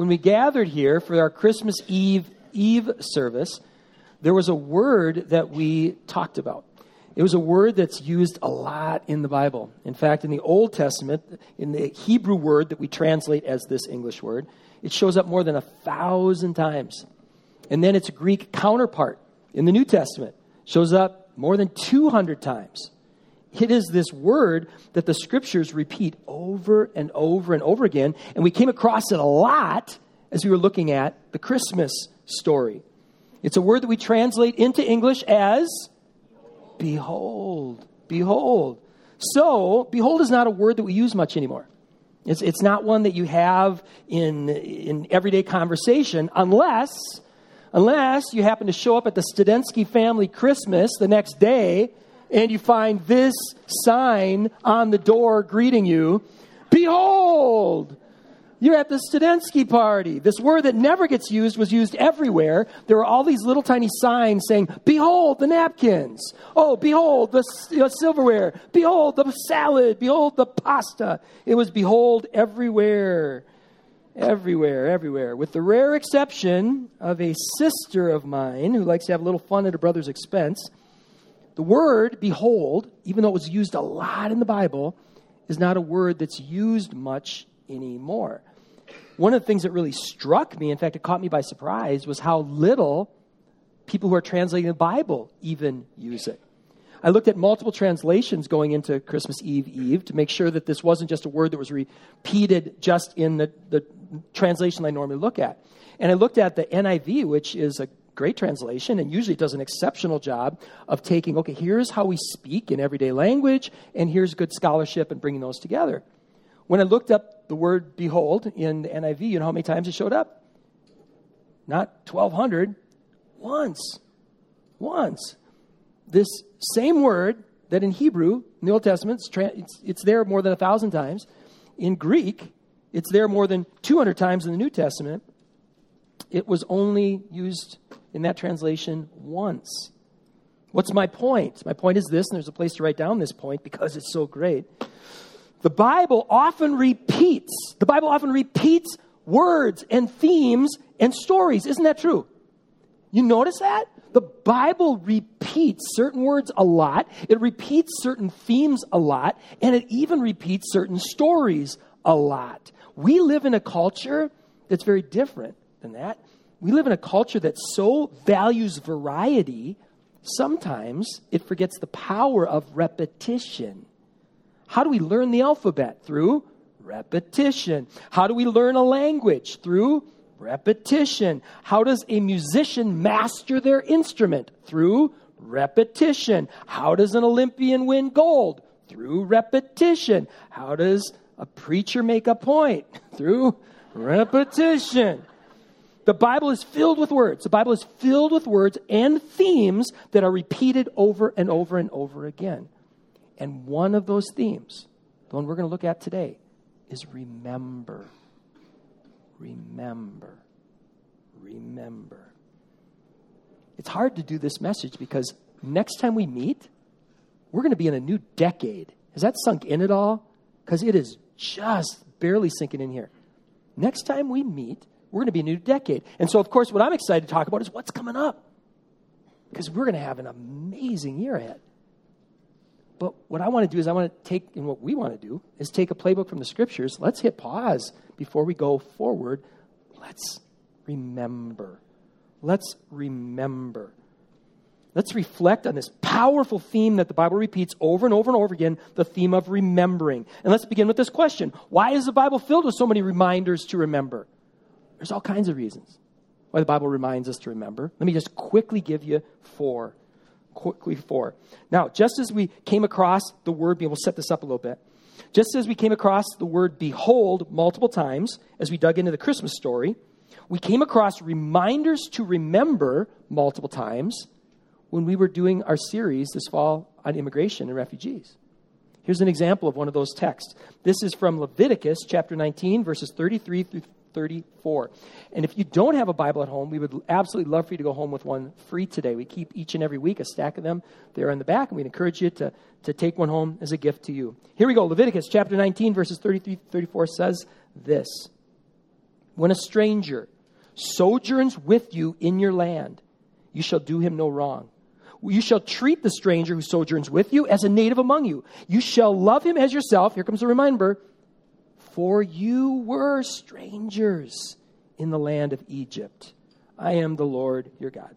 when we gathered here for our Christmas Eve Eve service, there was a word that we talked about. It was a word that's used a lot in the Bible. In fact, in the Old Testament, in the Hebrew word that we translate as this English word, it shows up more than a thousand times. And then its Greek counterpart in the New Testament shows up more than 200 times. It is this word that the scriptures repeat over and over and over again. And we came across it a lot as we were looking at the Christmas story. It's a word that we translate into English as behold. Behold. So, behold is not a word that we use much anymore. It's, it's not one that you have in, in everyday conversation unless, unless you happen to show up at the Studensky family Christmas the next day and you find this sign on the door greeting you Behold, you're at the Studensky party. This word that never gets used was used everywhere. There were all these little tiny signs saying, Behold the napkins. Oh, behold the know, uh, silverware. Behold the salad. Behold the pasta. It was behold everywhere. Everywhere, everywhere. With the rare exception of a sister of mine who likes to have a little fun at her brother's expense the word behold, even though it was used a lot in the Bible, is not a word that's used much anymore. One of the things that really struck me, in fact, it caught me by surprise, was how little people who are translating the Bible even use it. I looked at multiple translations going into Christmas Eve Eve to make sure that this wasn't just a word that was repeated just in the, the translation I normally look at. And I looked at the NIV, which is a great translation and usually does an exceptional job of taking, okay, here's how we speak in everyday language, and here's good scholarship and bringing those together. When I looked up the word behold in the NIV, you know how many times it showed up? Not 1,200, once. Once. This same word that in Hebrew, in the Old Testament, it's, it's there more than a thousand times. In Greek, it's there more than 200 times in the New Testament. It was only used in that translation once. What's my point? My point is this, and there's a place to write down this point because it's so great. The Bible often repeats, the Bible often repeats words and themes and stories. Isn't that true? You notice that? The Bible repeats certain words a lot, it repeats certain themes a lot, and it even repeats certain stories a lot. We live in a culture that's very different than that we live in a culture that so values variety, sometimes it forgets the power of repetition. How do we learn the alphabet? Through repetition. How do we learn a language? Through repetition. How does a musician master their instrument? Through repetition. How does an Olympian win gold? Through repetition. How does a preacher make a point? Through repetition. The Bible is filled with words. The Bible is filled with words and themes that are repeated over and over and over again. And one of those themes, the one we're going to look at today, is remember. Remember. Remember. It's hard to do this message because next time we meet, we're going to be in a new decade. Has that sunk in at all? Because it is just barely sinking in here. Next time we meet, we're going to be a new decade. And so, of course, what I'm excited to talk about is what's coming up. Because we're going to have an amazing year ahead. But what I want to do is, I want to take, and what we want to do is take a playbook from the scriptures. Let's hit pause before we go forward. Let's remember. Let's remember. Let's reflect on this powerful theme that the Bible repeats over and over and over again the theme of remembering. And let's begin with this question Why is the Bible filled with so many reminders to remember? There's all kinds of reasons why the Bible reminds us to remember. Let me just quickly give you four. Quickly, four. Now, just as we came across the word, we'll set this up a little bit. Just as we came across the word behold multiple times as we dug into the Christmas story, we came across reminders to remember multiple times when we were doing our series this fall on immigration and refugees. Here's an example of one of those texts. This is from Leviticus chapter 19, verses 33 through 34. And if you don't have a Bible at home, we would absolutely love for you to go home with one free today. We keep each and every week a stack of them there in the back, and we'd encourage you to, to take one home as a gift to you. Here we go. Leviticus chapter 19, verses 33 34 says this When a stranger sojourns with you in your land, you shall do him no wrong. You shall treat the stranger who sojourns with you as a native among you. You shall love him as yourself. Here comes a reminder for you were strangers in the land of Egypt. I am the Lord your God.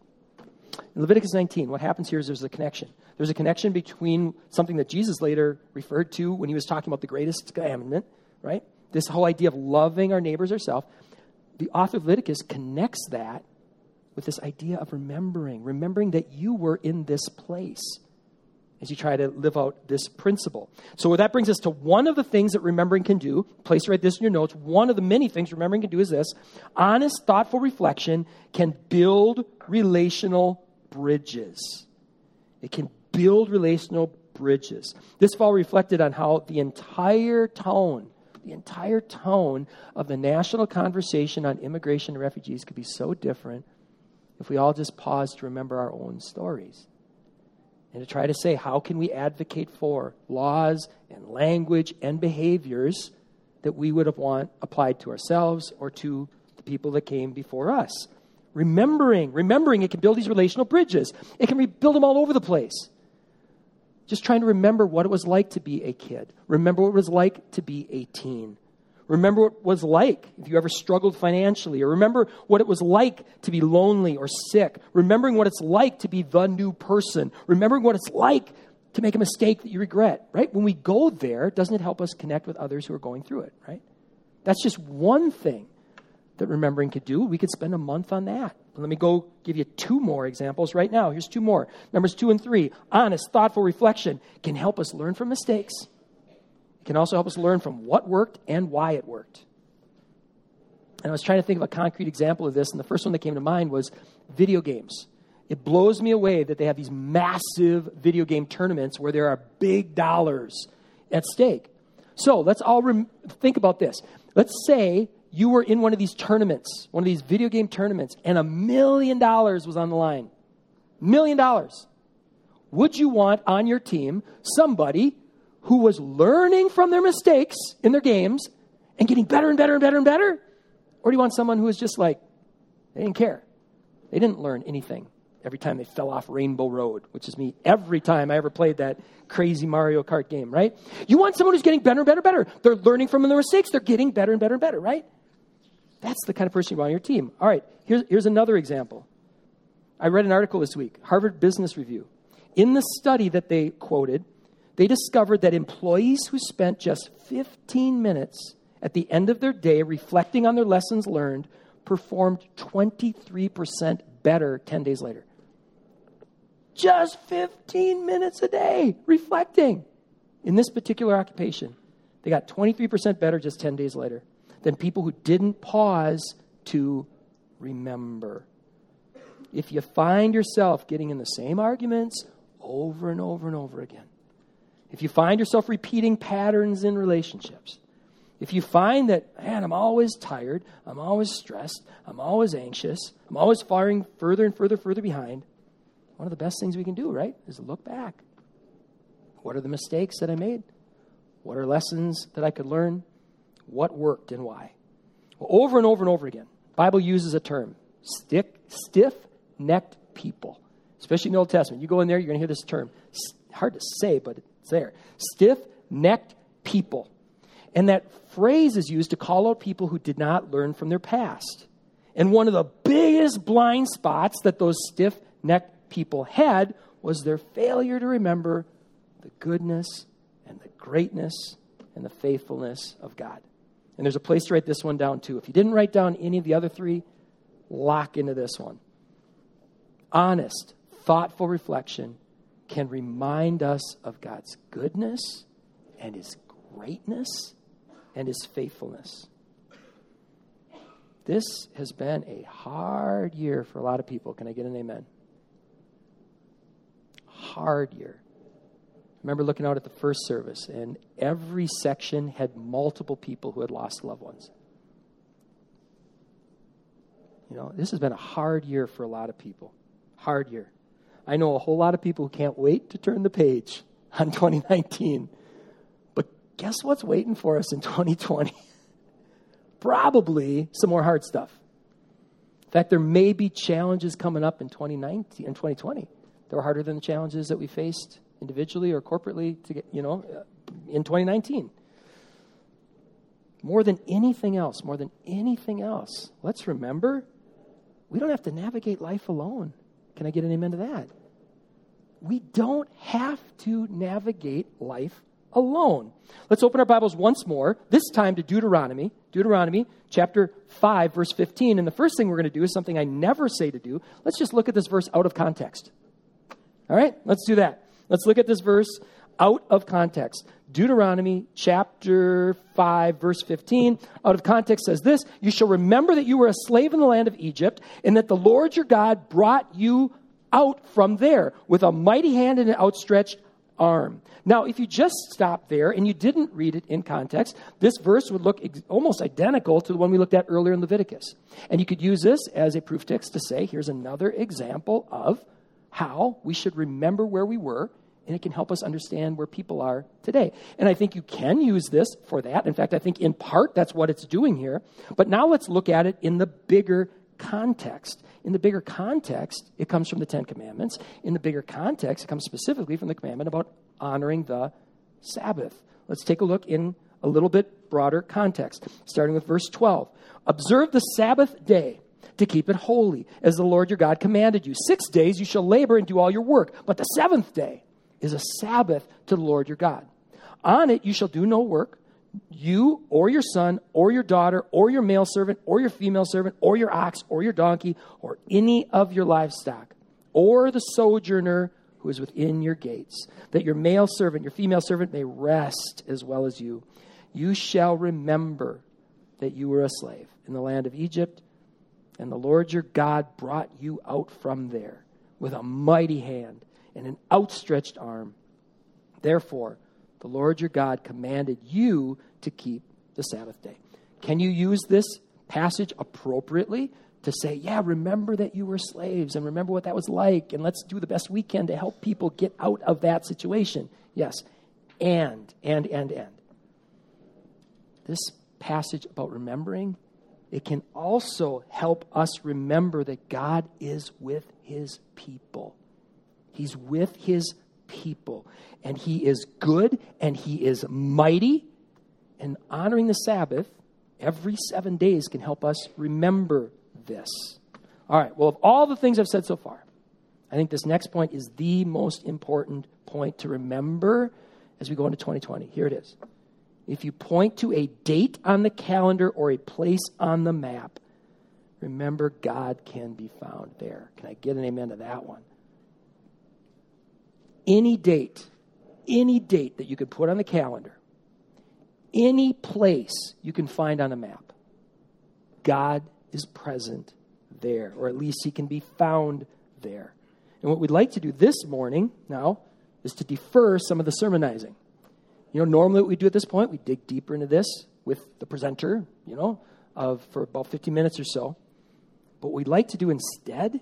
In Leviticus 19, what happens here is there's a connection. There's a connection between something that Jesus later referred to when he was talking about the greatest commandment, right? This whole idea of loving our neighbors ourselves. The author of Leviticus connects that with this idea of remembering, remembering that you were in this place as you try to live out this principle. So that brings us to one of the things that remembering can do. Place write this in your notes. One of the many things remembering can do is this: honest, thoughtful reflection can build relational bridges. It can build relational bridges. This fall reflected on how the entire tone, the entire tone of the national conversation on immigration and refugees could be so different if we all just paused to remember our own stories and to try to say, how can we advocate for laws and language and behaviors that we would have want applied to ourselves or to the people that came before us? Remembering, remembering, it can build these relational bridges. It can rebuild them all over the place. Just trying to remember what it was like to be a kid. Remember what it was like to be a teen. Remember what it was like if you ever struggled financially, or remember what it was like to be lonely or sick. Remembering what it's like to be the new person. Remembering what it's like to make a mistake that you regret, right? When we go there, doesn't it help us connect with others who are going through it, right? That's just one thing that remembering could do. We could spend a month on that. Let me go give you two more examples right now. Here's two more. Numbers two and three. Honest, thoughtful reflection can help us learn from mistakes it can also help us learn from what worked and why it worked. And I was trying to think of a concrete example of this, and the first one that came to mind was video games. It blows me away that they have these massive video game tournaments where there are big dollars at stake. So let's all rem- think about this. Let's say you were in one of these tournaments, one of these video game tournaments, and a million dollars was on the line. Million dollars. Would you want on your team somebody who was learning from their mistakes in their games and getting better and better and better and better? Or do you want someone who is just like, they didn't care? They didn't learn anything every time they fell off Rainbow Road, which is me every time I ever played that crazy Mario Kart game, right? You want someone who's getting better and better and better. They're learning from their mistakes, they're getting better and better and better, right? That's the kind of person you want on your team. All right, here's, here's another example. I read an article this week, Harvard Business Review. In the study that they quoted, they discovered that employees who spent just 15 minutes at the end of their day reflecting on their lessons learned performed 23% better 10 days later. Just 15 minutes a day reflecting in this particular occupation. They got 23% better just 10 days later than people who didn't pause to remember. If you find yourself getting in the same arguments over and over and over again, if you find yourself repeating patterns in relationships, if you find that, man, I'm always tired, I'm always stressed, I'm always anxious, I'm always falling further and further, further behind, one of the best things we can do, right, is look back. What are the mistakes that I made? What are lessons that I could learn? What worked and why? Well, over and over and over again, Bible uses a term, stick, stiff-necked people, especially in the Old Testament. You go in there, you're going to hear this term. Hard to say, but it's there. Stiff necked people. And that phrase is used to call out people who did not learn from their past. And one of the biggest blind spots that those stiff necked people had was their failure to remember the goodness and the greatness and the faithfulness of God. And there's a place to write this one down too. If you didn't write down any of the other three, lock into this one. Honest, thoughtful reflection can remind us of God's goodness and His greatness and His faithfulness. This has been a hard year for a lot of people. Can I get an amen? Hard year. Remember looking out at the first service, and every section had multiple people who had lost loved ones. You know, this has been a hard year for a lot of people. Hard year. I know a whole lot of people who can't wait to turn the page on 2019. But guess what's waiting for us in 2020? probably some more hard stuff. In fact, there may be challenges coming up in 2019 and 2020 that are harder than the challenges that we faced individually or corporately to get, you know, uh, in 2019. More than anything else, more than anything else, let's remember we don't have to navigate life alone. Can I get an amen to that? We don't have to navigate life alone. Let's open our Bibles once more, this time to Deuteronomy, Deuteronomy chapter 5, verse 15. And the first thing we're going to do is something I never say to do. Let's just look at this verse out of context. All right, let's do that. Let's look at this verse out of context. Deuteronomy chapter 5, verse 15, out of context says this You shall remember that you were a slave in the land of Egypt, and that the Lord your God brought you out from there with a mighty hand and an outstretched arm. Now, if you just stop there and you didn't read it in context, this verse would look ex- almost identical to the one we looked at earlier in Leviticus. And you could use this as a proof text to say, here's another example of how we should remember where we were and it can help us understand where people are today. And I think you can use this for that. In fact, I think in part that's what it's doing here. But now let's look at it in the bigger context. In the bigger context, it comes from the Ten Commandments. In the bigger context, it comes specifically from the commandment about honoring the Sabbath. Let's take a look in a little bit broader context, starting with verse 12. Observe the Sabbath day to keep it holy, as the Lord your God commanded you. Six days you shall labor and do all your work, but the seventh day is a Sabbath to the Lord your God. On it you shall do no work, you or your son or your daughter or your male servant or your female servant or your ox or your donkey or any of your livestock or the sojourner who is within your gates, that your male servant, your female servant may rest as well as you. You shall remember that you were a slave in the land of Egypt, and the Lord your God brought you out from there with a mighty hand and an outstretched arm. Therefore, the Lord your God commanded you to keep the Sabbath day. Can you use this passage appropriately to say, yeah, remember that you were slaves and remember what that was like, and let's do the best we can to help people get out of that situation? Yes. And, and, and, and. This passage about remembering, it can also help us remember that God is with his people. He's with his people. And he is good and he is mighty. And honoring the Sabbath every seven days can help us remember this. All right, well, of all the things I've said so far, I think this next point is the most important point to remember as we go into 2020. Here it is. If you point to a date on the calendar or a place on the map, remember God can be found there. Can I get an amen to that one? Any date, any date that you could put on the calendar, any place you can find on a map, God is present there, or at least he can be found there. And what we'd like to do this morning now is to defer some of the sermonizing. You know, normally what we do at this point, we dig deeper into this with the presenter, you know, of for about 15 minutes or so. But what we'd like to do instead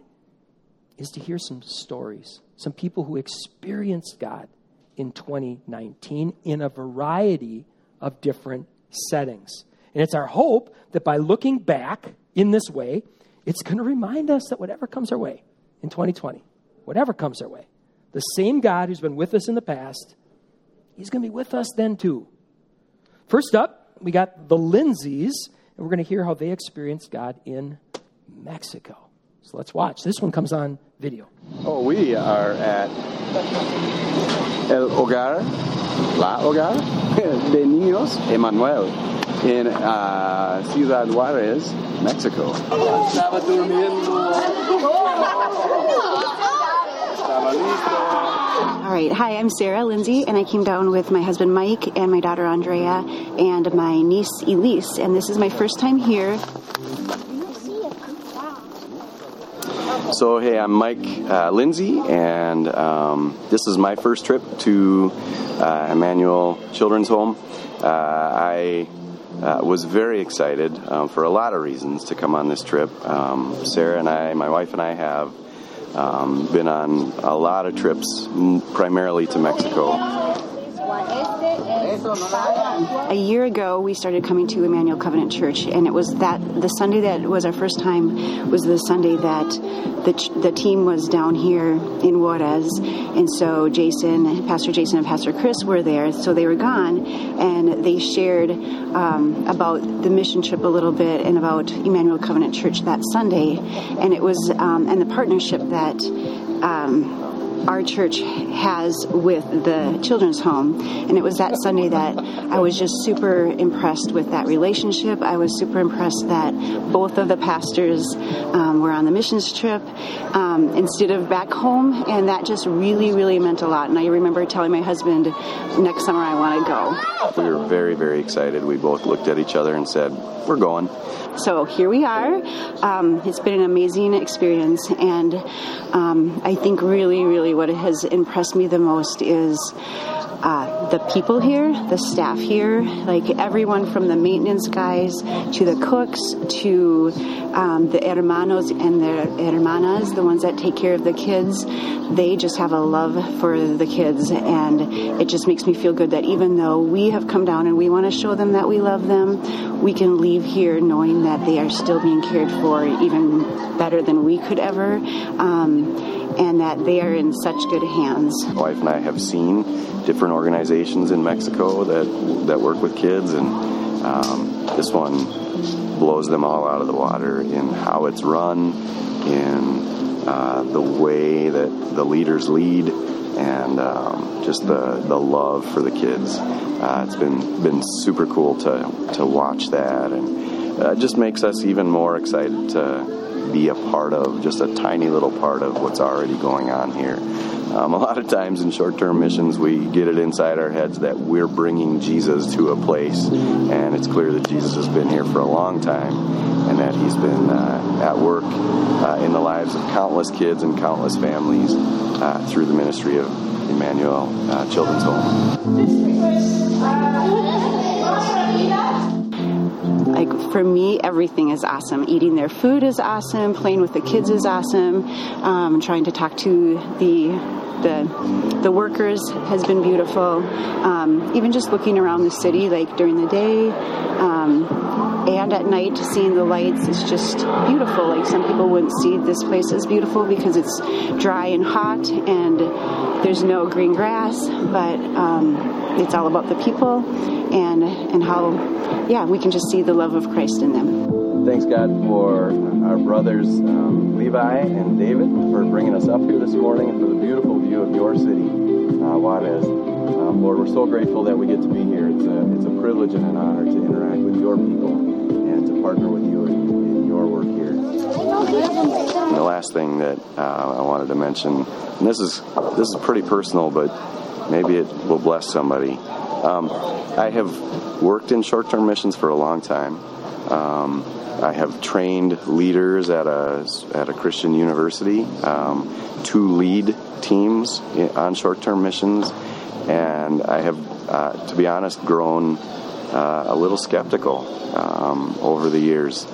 is to hear some stories, some people who experienced God in 2019 in a variety of different settings. And it's our hope that by looking back in this way, it's going to remind us that whatever comes our way in 2020, whatever comes our way, the same God who's been with us in the past, he's going to be with us then too. First up, we got the Lindsays, and we're going to hear how they experienced God in Mexico. So let's watch. This one comes on video. Oh, we are at El Hogar, La Hogar de Niños Emanuel in uh, Ciudad Juarez, Mexico. Estaba durmiendo. All right. Hi, I'm Sarah Lindsay, and I came down with my husband Mike and my daughter Andrea and my niece Elise. And this is my first time here So, hey, I'm Mike uh, Lindsay, and um, this is my first trip to uh, Emmanuel Children's Home. Uh, I uh, was very excited um, for a lot of reasons to come on this trip. Um, Sarah and I, my wife and I, have um, been on a lot of trips, primarily to Mexico. A year ago, we started coming to Emmanuel Covenant Church, and it was that the Sunday that was our first time was the Sunday that the, the team was down here in Juarez, and so Jason, Pastor Jason, and Pastor Chris were there. So they were gone, and they shared um, about the mission trip a little bit and about Emmanuel Covenant Church that Sunday, and it was um, and the partnership that. Um, our church has with the children's home. And it was that Sunday that I was just super impressed with that relationship. I was super impressed that both of the pastors um, were on the missions trip um, instead of back home. And that just really, really meant a lot. And I remember telling my husband, next summer I want to go. We were very, very excited. We both looked at each other and said, We're going. So here we are. Um, it's been an amazing experience, and um, I think really, really what has impressed me the most is uh, the people here, the staff here, like everyone from the maintenance guys to the cooks to um, the hermanos and the hermanas, the ones that take care of the kids, they just have a love for the kids. And it just makes me feel good that even though we have come down and we want to show them that we love them, we can leave here knowing that they are still being cared for even better than we could ever. Um, and that they are in such good hands. My wife and I have seen different organizations in Mexico that that work with kids, and um, this one blows them all out of the water in how it's run, in uh, the way that the leaders lead, and um, just the, the love for the kids. Uh, it's been been super cool to to watch that, and uh, it just makes us even more excited to be a part of, just a tiny little part of what's already going on here. Um, a lot of times in short term missions, we get it inside our heads that we're bringing Jesus to a place, and it's clear that Jesus has been here for a long time and that he's been uh, at work uh, in the lives of countless kids and countless families uh, through the ministry of Emmanuel uh, Children's Home like for me, everything is awesome. Eating their food is awesome. Playing with the kids is awesome. Um, trying to talk to the the the workers has been beautiful. Um, even just looking around the city, like during the day um, and at night, seeing the lights is just beautiful. Like some people wouldn't see this place as beautiful because it's dry and hot and there's no green grass, but um, it's all about the people and and how yeah we can just see the love of Christ in them. Thanks God for our brothers um, Levi and David for bringing us up here this morning and for the beautiful view of your city, uh, Juarez. Um, Lord, we're so grateful that we get to be here. It's a, it's a privilege and an honor to interact with your people partner with you in, in your work here. And the last thing that uh, I wanted to mention, and this is this is pretty personal, but maybe it will bless somebody. Um, I have worked in short-term missions for a long time. Um, I have trained leaders at a at a Christian university um, to lead teams on short-term missions, and I have, uh, to be honest, grown uh, a little skeptical um, over the years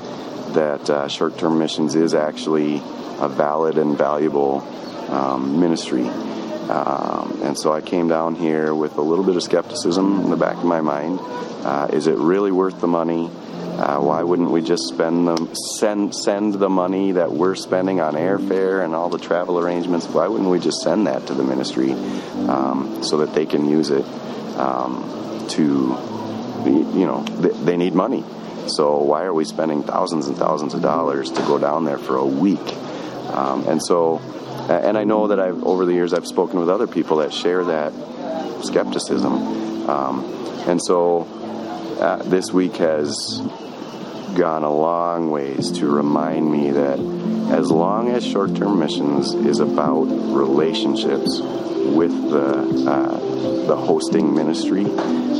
that uh, short-term missions is actually a valid and valuable um, ministry. Um, and so I came down here with a little bit of skepticism in the back of my mind. Uh, is it really worth the money? Uh, why wouldn't we just spend the send send the money that we're spending on airfare and all the travel arrangements? Why wouldn't we just send that to the ministry um, so that they can use it um, to, you know, they, they need money. So why are we spending thousands and thousands of dollars to go down there for a week? Um, and so, and I know that I've over the years I've spoken with other people that share that skepticism, um, and so uh, this week has gone a long ways to remind me that as long as short term missions is about relationships with the, uh, the hosting ministry,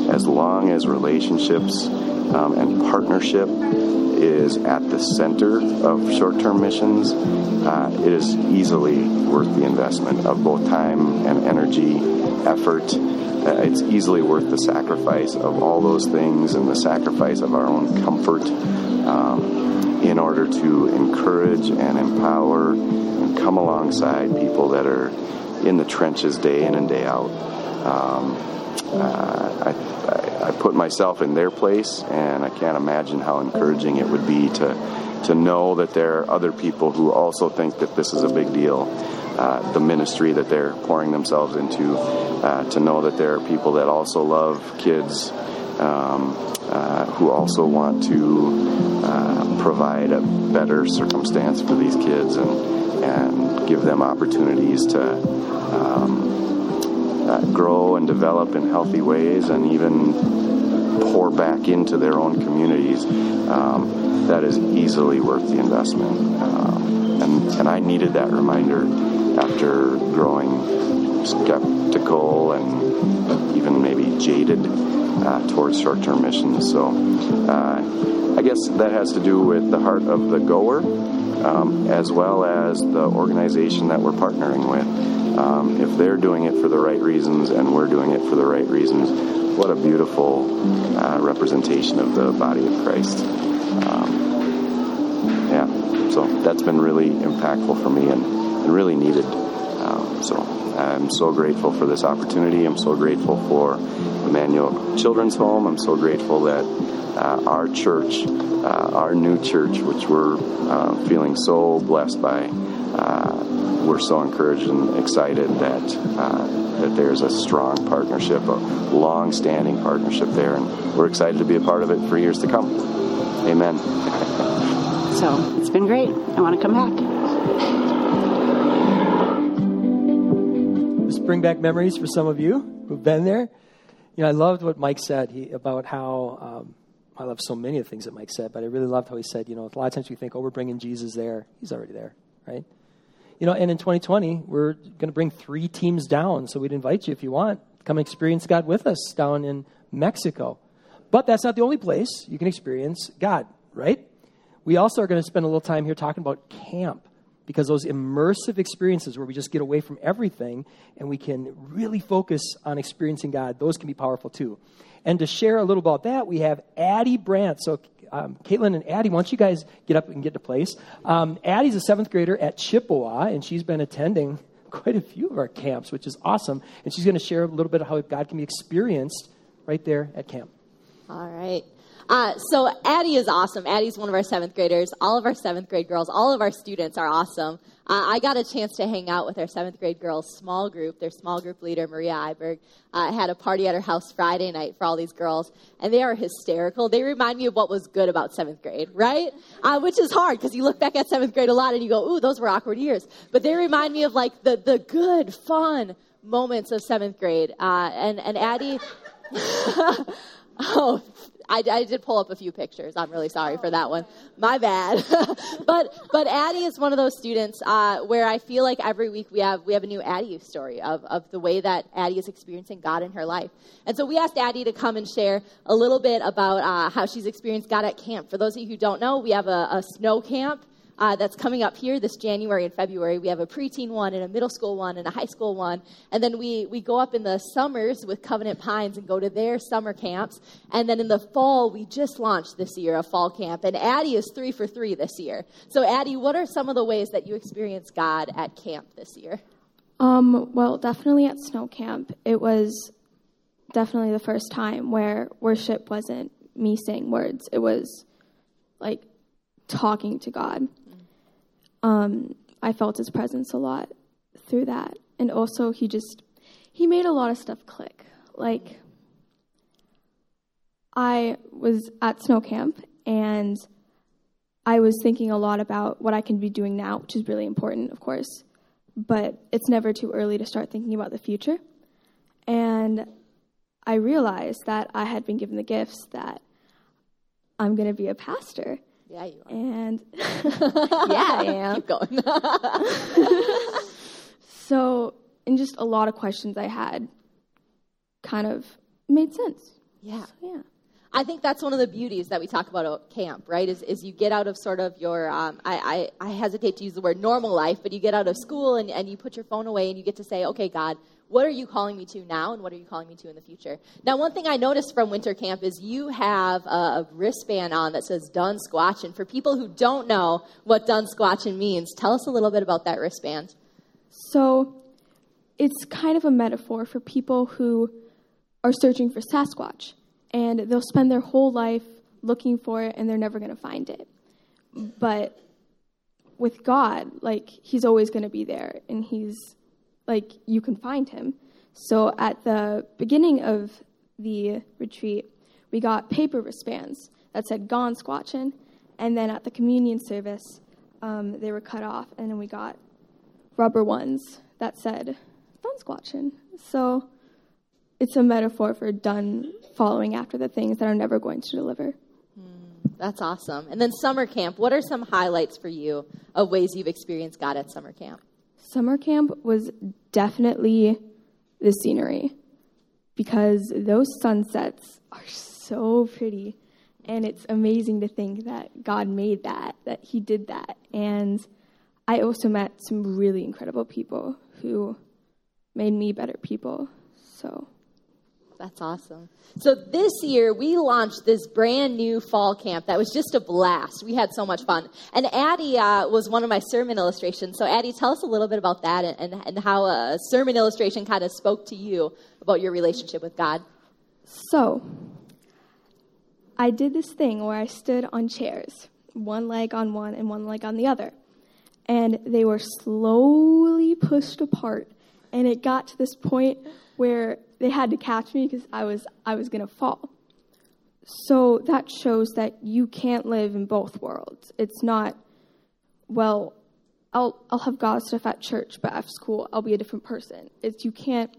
as long as relationships um, and partnership is at the center of short term missions, uh, it is easily worth the investment of both time and energy, effort, uh, it's easily worth the sacrifice of all those things and the sacrifice of our own comfort um, in order to encourage and empower and come alongside people that are in the trenches day in and day out. Um, uh, I, I put myself in their place, and I can't imagine how encouraging it would be to to know that there are other people who also think that this is a big deal. Uh, the ministry that they're pouring themselves into, uh, to know that there are people that also love kids, um, uh, who also want to uh, provide a better circumstance for these kids and, and give them opportunities to um, uh, grow and develop in healthy ways and even pour back into their own communities. Um, that is easily worth the investment. Um, and, and I needed that reminder after growing skeptical and even maybe jaded uh, towards short term missions. So uh, I guess that has to do with the heart of the goer um, as well as the organization that we're partnering with. Um, if they're doing it for the right reasons and we're doing it for the right reasons, what a beautiful uh, representation of the body of Christ. Um, yeah, so that's been really impactful for me and, and really needed. Um, so I'm so grateful for this opportunity. I'm so grateful for Emmanuel Children's Home. I'm so grateful that uh, our church, uh, our new church, which we're uh, feeling so blessed by, uh, we're so encouraged and excited that uh, that there's a strong partnership, a long-standing partnership there, and we're excited to be a part of it for years to come. Amen. so it's been great. I want to come back. Bring back memories for some of you who've been there. You know, I loved what Mike said he, about how um, I love so many of the things that Mike said, but I really loved how he said, you know, a lot of times we think, oh, we're bringing Jesus there. He's already there, right? You know, and in 2020, we're going to bring three teams down. So we'd invite you, if you want, come experience God with us down in Mexico. But that's not the only place you can experience God, right? We also are going to spend a little time here talking about camp because those immersive experiences where we just get away from everything and we can really focus on experiencing God, those can be powerful too. And to share a little about that, we have Addie Brandt. So, um, Caitlin and Addie, why don't you guys get up and get to place? Um, Addie's a seventh grader at Chippewa, and she's been attending quite a few of our camps, which is awesome. And she's going to share a little bit of how God can be experienced right there at camp. All right. Uh, so Addie is awesome. Addie's one of our seventh graders. All of our seventh grade girls, all of our students are awesome. Uh, I got a chance to hang out with our seventh grade girls' small group. Their small group leader, Maria Iberg, uh, had a party at her house Friday night for all these girls, and they are hysterical. They remind me of what was good about seventh grade, right? Uh, which is hard because you look back at seventh grade a lot and you go, "Ooh, those were awkward years." But they remind me of like the the good, fun moments of seventh grade. Uh, and and Addie. oh, I, I, did pull up a few pictures. I'm really sorry for that one. My bad. but but Addie is one of those students uh, where I feel like every week we have we have a new Addie story of, of the way that Addie is experiencing God in her life. And so we asked Addie to come and share a little bit about uh, how she's experienced God at camp. For those of you who don't know, we have a, a snow camp uh, that's coming up here this January and February. We have a preteen one and a middle school one and a high school one. And then we, we go up in the summers with Covenant Pines and go to their summer camps. And then in the fall, we just launched this year a fall camp. And Addie is three for three this year. So, Addie, what are some of the ways that you experience God at camp this year? Um, well, definitely at snow camp. It was definitely the first time where worship wasn't me saying words. It was like talking to God um, I felt his presence a lot through that. And also, he just, he made a lot of stuff click. Like, I was at snow camp and I was thinking a lot about what I can be doing now, which is really important, of course. But it's never too early to start thinking about the future. And I realized that I had been given the gifts that I'm going to be a pastor. Yeah, you are. And yeah, I am. Keep going. so, and just a lot of questions I had kind of made sense. Yeah. So, yeah. I think that's one of the beauties that we talk about at camp, right? Is, is you get out of sort of your, um, I, I, I hesitate to use the word normal life, but you get out of school and, and you put your phone away and you get to say, okay, God, what are you calling me to now and what are you calling me to in the future? Now, one thing I noticed from winter camp is you have a, wristband on that says done squatching. For people who don't know what done squatching means, tell us a little bit about that wristband. So, it's kind of a metaphor for people who are searching for Sasquatch. and they'll spend their whole life looking for it and they're never going to find it. But with God, like he's always going to be there and he's like you can find him. So at the beginning of the retreat, we got paper wristbands that said "Gone Squatchin'," and then at the communion service, um, they were cut off, and then we got rubber ones that said "Done Squatchin'." So it's a metaphor for done following after the things that are never going to deliver. That's awesome. And then summer camp. What are some highlights for you of ways you've experienced God at summer camp? Summer camp was definitely the scenery because those sunsets are so pretty. And it's amazing to think that God made that, that He did that. And I also met some really incredible people who made me better people. So that's awesome. So this year we launched this brand new fall camp that was just a blast. We had so much fun. And Addie uh, was one of my sermon illustrations. So Addie, tell us a little bit about that and, and, and how a sermon illustration kind of spoke to you about your relationship with God. So I did this thing where I stood on chairs, one leg on one and one leg on the other. And they were slowly pushed apart. And it got to this point where they had to catch me because I was I was going to fall. So that shows that you can't live in both worlds. It's not well, I'll I'll have God stuff at church, but after school I'll be a different person. It's you can't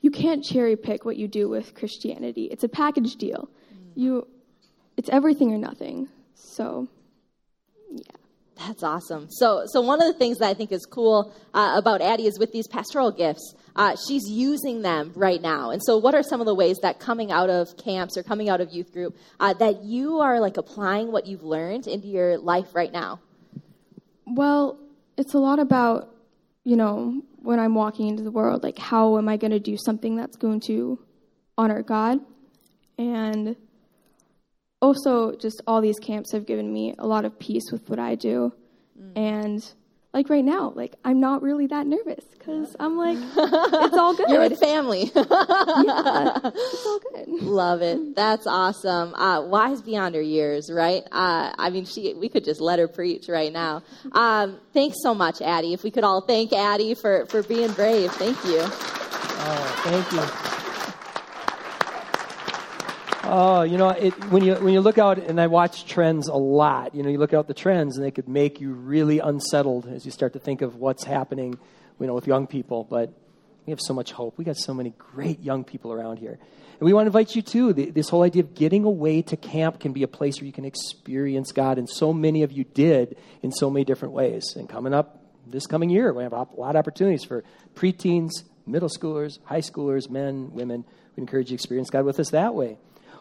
you can't cherry pick what you do with Christianity. It's a package deal. You it's everything or nothing. So yeah. That's awesome. So, so one of the things that I think is cool uh, about Addie is with these pastoral gifts, uh, she's using them right now. And so, what are some of the ways that coming out of camps or coming out of youth group uh, that you are like applying what you've learned into your life right now? Well, it's a lot about you know when I'm walking into the world, like how am I going to do something that's going to honor God, and also just all these camps have given me a lot of peace with what I do. Mm. And like right now, like I'm not really that nervous because I'm like, it's all good. You're with family. yeah, it's all good. Love it. That's awesome. Uh, wise beyond her years, right? Uh, I mean, she. We could just let her preach right now. Um, thanks so much, Addie. If we could all thank Addie for for being brave. Thank you. Oh, thank you. Oh, you know, it, when you when you look out, and I watch trends a lot. You know, you look out the trends, and they could make you really unsettled as you start to think of what's happening, you know, with young people. But we have so much hope. We got so many great young people around here, and we want to invite you too. This whole idea of getting away to camp can be a place where you can experience God, and so many of you did in so many different ways. And coming up this coming year, we have a lot of opportunities for preteens, middle schoolers, high schoolers, men, women. We encourage you to experience God with us that way.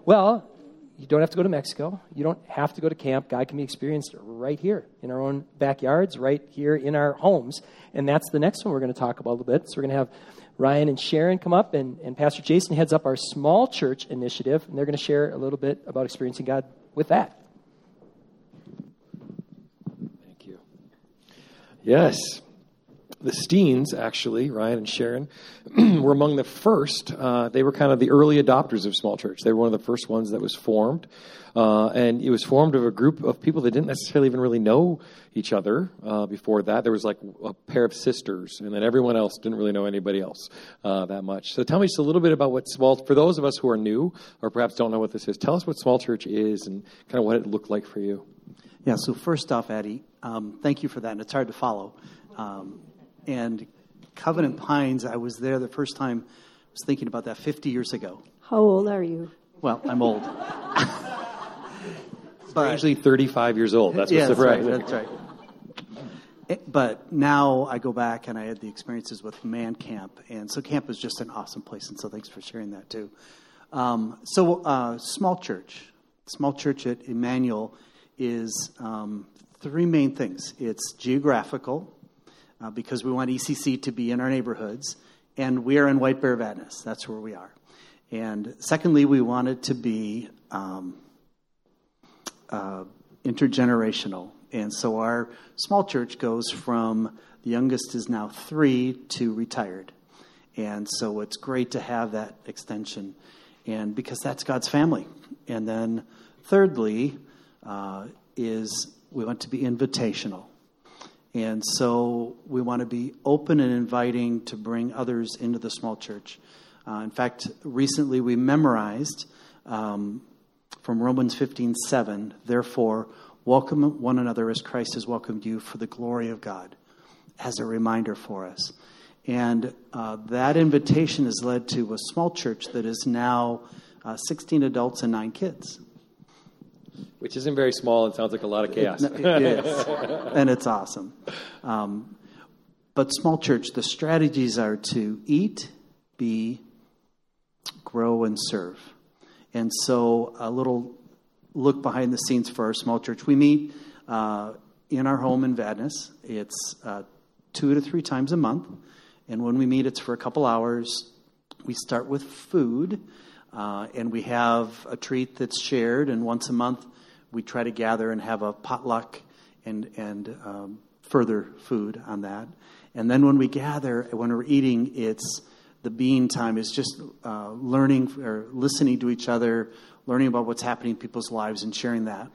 Well, you don't have to go to Mexico. You don't have to go to camp. God can be experienced right here in our own backyards, right here in our homes. And that's the next one we're going to talk about a little bit. So we're going to have Ryan and Sharon come up, and, and Pastor Jason heads up our small church initiative, and they're going to share a little bit about experiencing God with that. Thank you. Yes the Steens, actually, Ryan and Sharon, were among the first. Uh, they were kind of the early adopters of small church. They were one of the first ones that was formed. Uh, and it was formed of a group of people that didn't necessarily even really know each other uh, before that. There was like a pair of sisters, and then everyone else didn't really know anybody else uh, that much. So tell me just a little bit about what small, for those of us who are new or perhaps don't know what this is, tell us what small church is and kind of what it looked like for you. Yeah, so first off, Addie, um, thank you for that, and it's hard to follow. Um, and Covenant Pines, I was there the first time, I was thinking about that 50 years ago. How old are you? Well, I'm old. Strangely, 35 years old. That's yeah, what's that's right. That's right. Eh, but now I go back and I had the experiences with Man Camp, and so camp is just an awesome place, and so thanks for sharing that too. Um, so, uh, small church, small church at Emmanuel is um, three main things. It's geographical, uh, because we want ECC to be in our neighborhoods, and we are in White Bear Vadnais. That's where we are. And secondly, we want it to be um, uh, intergenerational. And so our small church goes from the youngest is now three to retired. And so it's great to have that extension. and because that's God's family. And then, thirdly, uh, is we want to be invitational. And so we want to be open and inviting to bring others into the small church. Uh, in fact, recently we memorized um, from Romans 15 7, therefore, welcome one another as Christ has welcomed you for the glory of God, as a reminder for us. And uh, that invitation has led to a small church that is now uh, 16 adults and nine kids. Which isn't very small and sounds like a lot of chaos. It, it is. and it's awesome. Um, but small church, the strategies are to eat, be, grow, and serve. And so, a little look behind the scenes for our small church. We meet uh, in our home in Vadnais. It's uh, two to three times a month. And when we meet, it's for a couple hours. We start with food, uh, and we have a treat that's shared. And once a month, we try to gather and have a potluck and, and um, further food on that. And then when we gather, when we're eating, it's the being time is just uh, learning or listening to each other, learning about what's happening in people's lives and sharing that.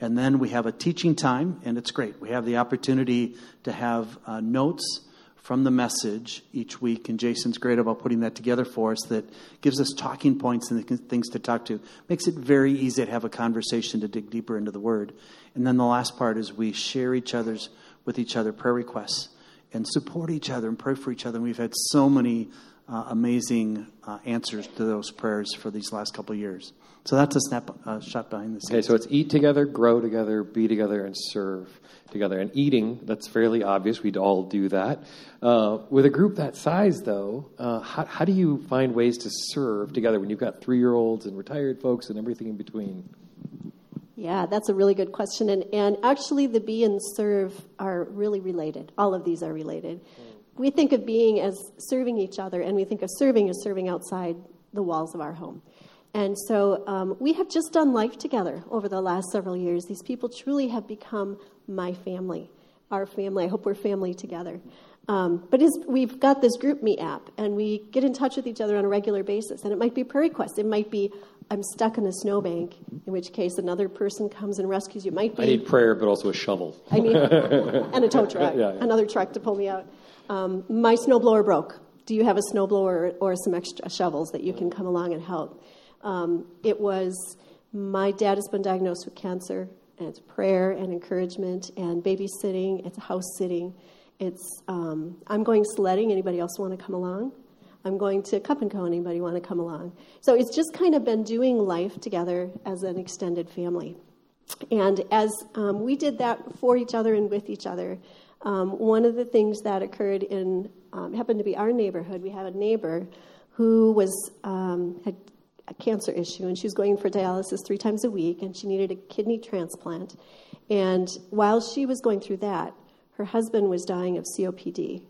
And then we have a teaching time, and it's great. We have the opportunity to have uh, notes from the message each week, and Jason's great about putting that together for us that gives us talking points and things to talk to. Makes it very easy to have a conversation to dig deeper into the Word. And then the last part is we share each other's with each other prayer requests and support each other and pray for each other. And we've had so many uh, amazing uh, answers to those prayers for these last couple of years. So that's a snap uh, shot behind the scenes. Okay, so it's eat together, grow together, be together, and serve together. And eating, that's fairly obvious. We'd all do that. Uh, with a group that size, though, uh, how, how do you find ways to serve together when you've got three year olds and retired folks and everything in between? Yeah, that's a really good question. And, and actually, the be and serve are really related. All of these are related. We think of being as serving each other, and we think of serving as serving outside the walls of our home. And so um, we have just done life together over the last several years. These people truly have become my family, our family. I hope we're family together. Um, but we've got this GroupMe app, and we get in touch with each other on a regular basis. And it might be prayer requests. It might be I'm stuck in a snowbank, in which case another person comes and rescues you. It might be I need prayer, but also a shovel. I need and a tow truck, yeah, yeah. another truck to pull me out. Um, my snowblower broke. Do you have a snowblower or some extra shovels that you can come along and help? Um, it was my dad has been diagnosed with cancer, and it's prayer and encouragement and babysitting. It's house sitting. It's um, I'm going sledding. Anybody else want to come along? I'm going to Cup and Co. Anybody want to come along? So it's just kind of been doing life together as an extended family. And as um, we did that for each other and with each other, um, one of the things that occurred in um, happened to be our neighborhood. We had a neighbor who was um, had a cancer issue, and she was going for dialysis three times a week, and she needed a kidney transplant. And while she was going through that, her husband was dying of COPD,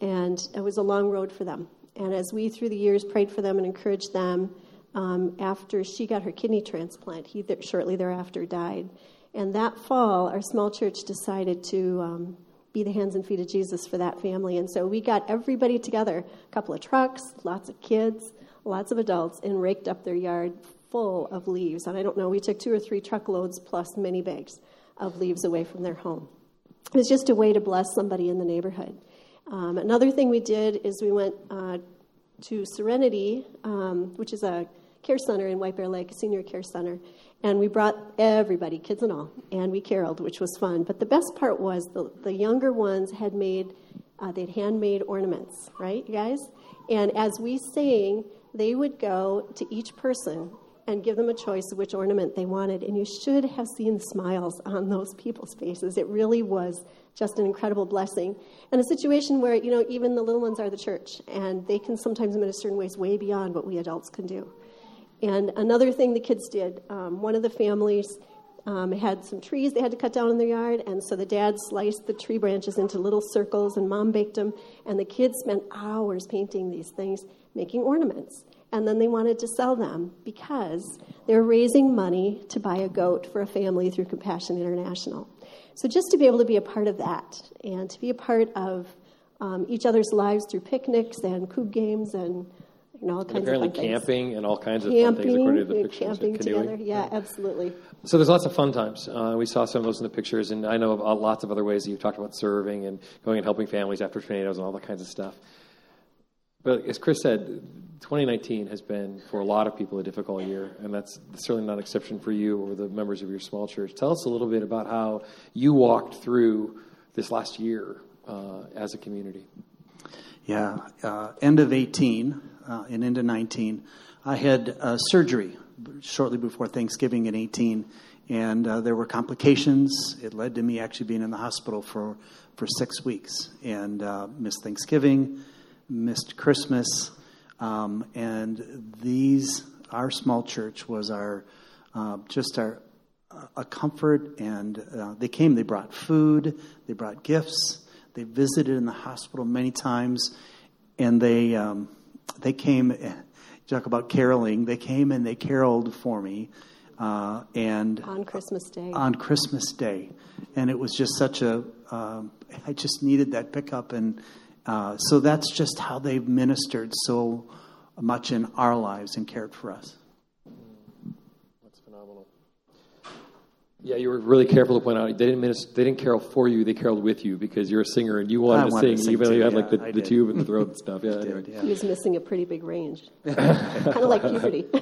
and it was a long road for them. And as we, through the years, prayed for them and encouraged them, um, after she got her kidney transplant, he th- shortly thereafter died. And that fall, our small church decided to um, be the hands and feet of Jesus for that family. And so we got everybody together a couple of trucks, lots of kids, lots of adults, and raked up their yard full of leaves. And I don't know, we took two or three truckloads plus many bags of leaves away from their home. It was just a way to bless somebody in the neighborhood. Um, another thing we did is we went uh, to Cerenity, um, which is a care center in White Bear Lake, a senior care center, and we brought everybody, kids and all, and we caroled, which was fun. But the best part was the, the younger ones had made, uh, they'd handmade ornaments, right, you guys? And as we sang, they would go to each person and give them a choice of which ornament they wanted. And you should have seen the smiles on those people's faces. It really was just an incredible blessing. And a situation where, you know, even the little ones are the church, and they can sometimes minister in ways way beyond what we adults can do. And another thing the kids did, um, one of the families um, had some trees they had to cut down in their yard, and so the dad sliced the tree branches into little circles, and mom baked them, and the kids spent hours painting these things, making ornaments. And then they wanted to sell them because they're raising money to buy a goat for a family through Compassion International. So just to be able to be a part of that and to be a part of um, each other's lives through picnics and coop games and you know, all kinds apparently of fun camping things. and all kinds of camping, fun things according to the pictures. Camping Canoeing. together, yeah, absolutely. So there's lots of fun times. Uh, we saw some of those in the pictures, and I know of uh, lots of other ways that you've talked about serving and going and helping families after tornadoes and all that kinds of stuff. But as Chris said, 2019 has been for a lot of people a difficult year, and that's certainly not an exception for you or the members of your small church. Tell us a little bit about how you walked through this last year uh, as a community. Yeah, uh, end of 18 uh, and into 19, I had uh, surgery shortly before Thanksgiving in 18, and uh, there were complications. It led to me actually being in the hospital for, for six weeks and uh, missed Thanksgiving, missed Christmas, um, and these our small church was our uh, just our a comfort, and they came. They brought food, they brought gifts. They visited in the hospital many times, and they um, they came. Talk about caroling. They came and they caroled for me, uh, and on Christmas Day. On Christmas Day, and it was just such a. Um, I just needed that pickup, and uh, so that's just how they've ministered so much in our lives and cared for us. Yeah, you were really careful to point out they didn't minister, they didn't carol for you; they caroled with you because you're a singer and you wanted, I to, wanted sing, to sing even though you had yeah, like the, I the tube and the throat and stuff. Yeah, anyway. yeah. He was missing a pretty big range, kind of like puberty.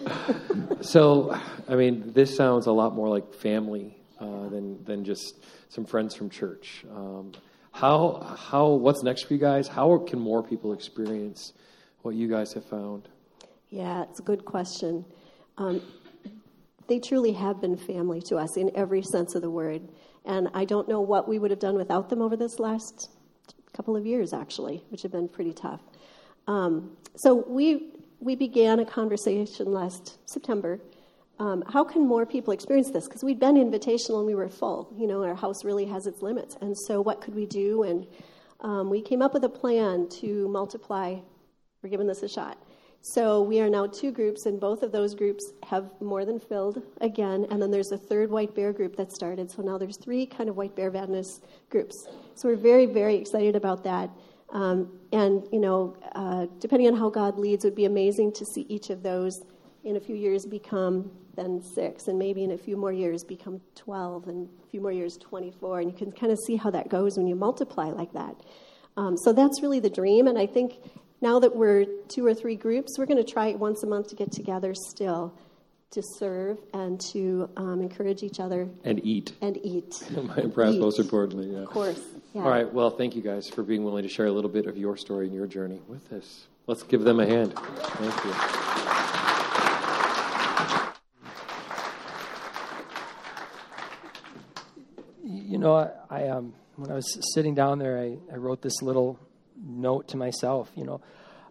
So, I mean, this sounds a lot more like family uh, than than just some friends from church. Um, how how what's next for you guys? How can more people experience what you guys have found? Yeah, it's a good question. Um, they truly have been family to us in every sense of the word. And I don't know what we would have done without them over this last couple of years, actually, which have been pretty tough. Um, so we, we began a conversation last September. Um, how can more people experience this? Because we'd been invitational and we were full. You know, our house really has its limits. And so, what could we do? And um, we came up with a plan to multiply. We're giving this a shot. So we are now two groups, and both of those groups have more than filled again. And then there's a third White Bear group that started. So now there's three kind of White Bear Vadnais groups. So we're very, very excited about that. Um, and you know, uh, depending on how God leads, it would be amazing to see each of those in a few years become then six, and maybe in a few more years become 12, and a few more years 24. And you can kind of see how that goes when you multiply like that. Um, so that's really the dream, and I think now that we're two or three groups, we're going to try once a month to get together still to serve and to um, encourage each other and eat and eat. Perhaps eat. most importantly, yeah. Of course. Yeah. All right. Well, thank you guys for being willing to share a little bit of your story and your journey with us. Let's give them a hand. Thank you. You know, I, I um, when I was sitting down there, I, I wrote this little note to myself. You know,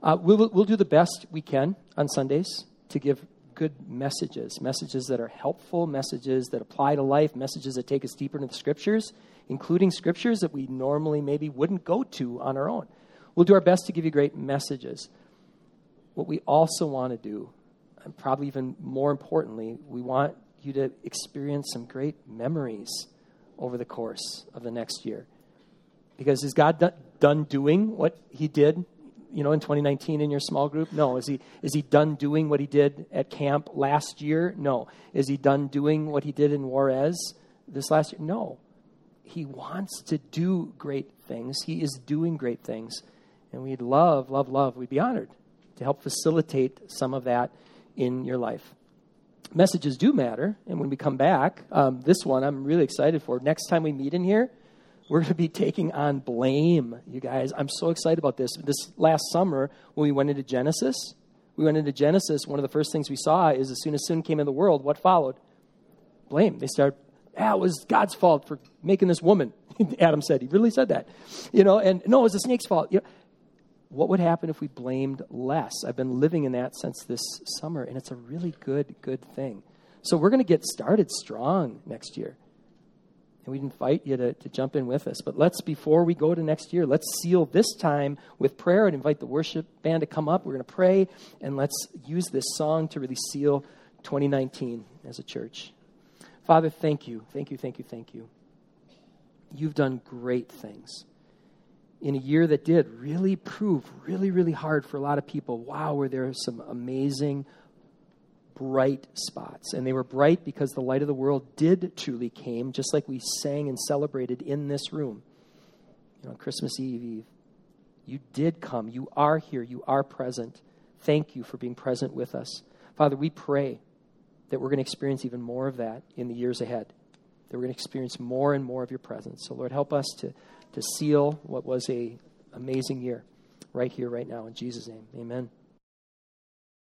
uh, we'll, we'll do the best we can on Sundays to give good messages, messages that are helpful, messages that apply to life, messages that take us deeper into the scriptures, including scriptures that we normally maybe wouldn't go to on our own. We'll do our best to give you great messages. What we also want to do, and probably even more importantly, we want you to experience some great memories over the course of the next year. Because is God done doing what He did, you know, in 2019 in your small group? No. Is He is He done doing what He did at camp last year? No. Is He done doing what He did in Juarez this last year? No. He wants to do great things. He is doing great things, and we'd love, love, love. We'd be honored to help facilitate some of that in your life messages do matter. And when we come back, um, this one I'm really excited for. Next time we meet in here, we're going to be taking on blame, you guys. I'm so excited about this. This last summer, when we went into Genesis, we went into Genesis. One of the first things we saw is as soon as sin came in the world, what followed? Blame. They start, ah, it was God's fault for making this woman. Adam said, he really said that. You know, and no, it was the snake's fault. You know, what would happen if we blamed less? I've been living in that since this summer, and it's a really good, good thing. So we're going to get started strong next year. And we'd invite you to, to jump in with us. But let's, before we go to next year, let's seal this time with prayer and invite the worship band to come up. We're going to pray, and let's use this song to really seal 2019 as a church. Father, thank you. Thank you, thank you, thank you. You've done great things in a year that did really prove really, really hard for a lot of people. Wow, were there some amazing, bright spots. And they were bright because the light of the world did truly came, just like we sang and celebrated in this room. You know, Christmas Eve, Eve. You did come. You are here. You are present. Thank you for being present with us. Father, we pray that we're going to experience even more of that in the years ahead, that we're going to experience more and more of your presence. So, Lord, help us to, to seal what was a amazing year right here, right now. In Jesus' name, amen.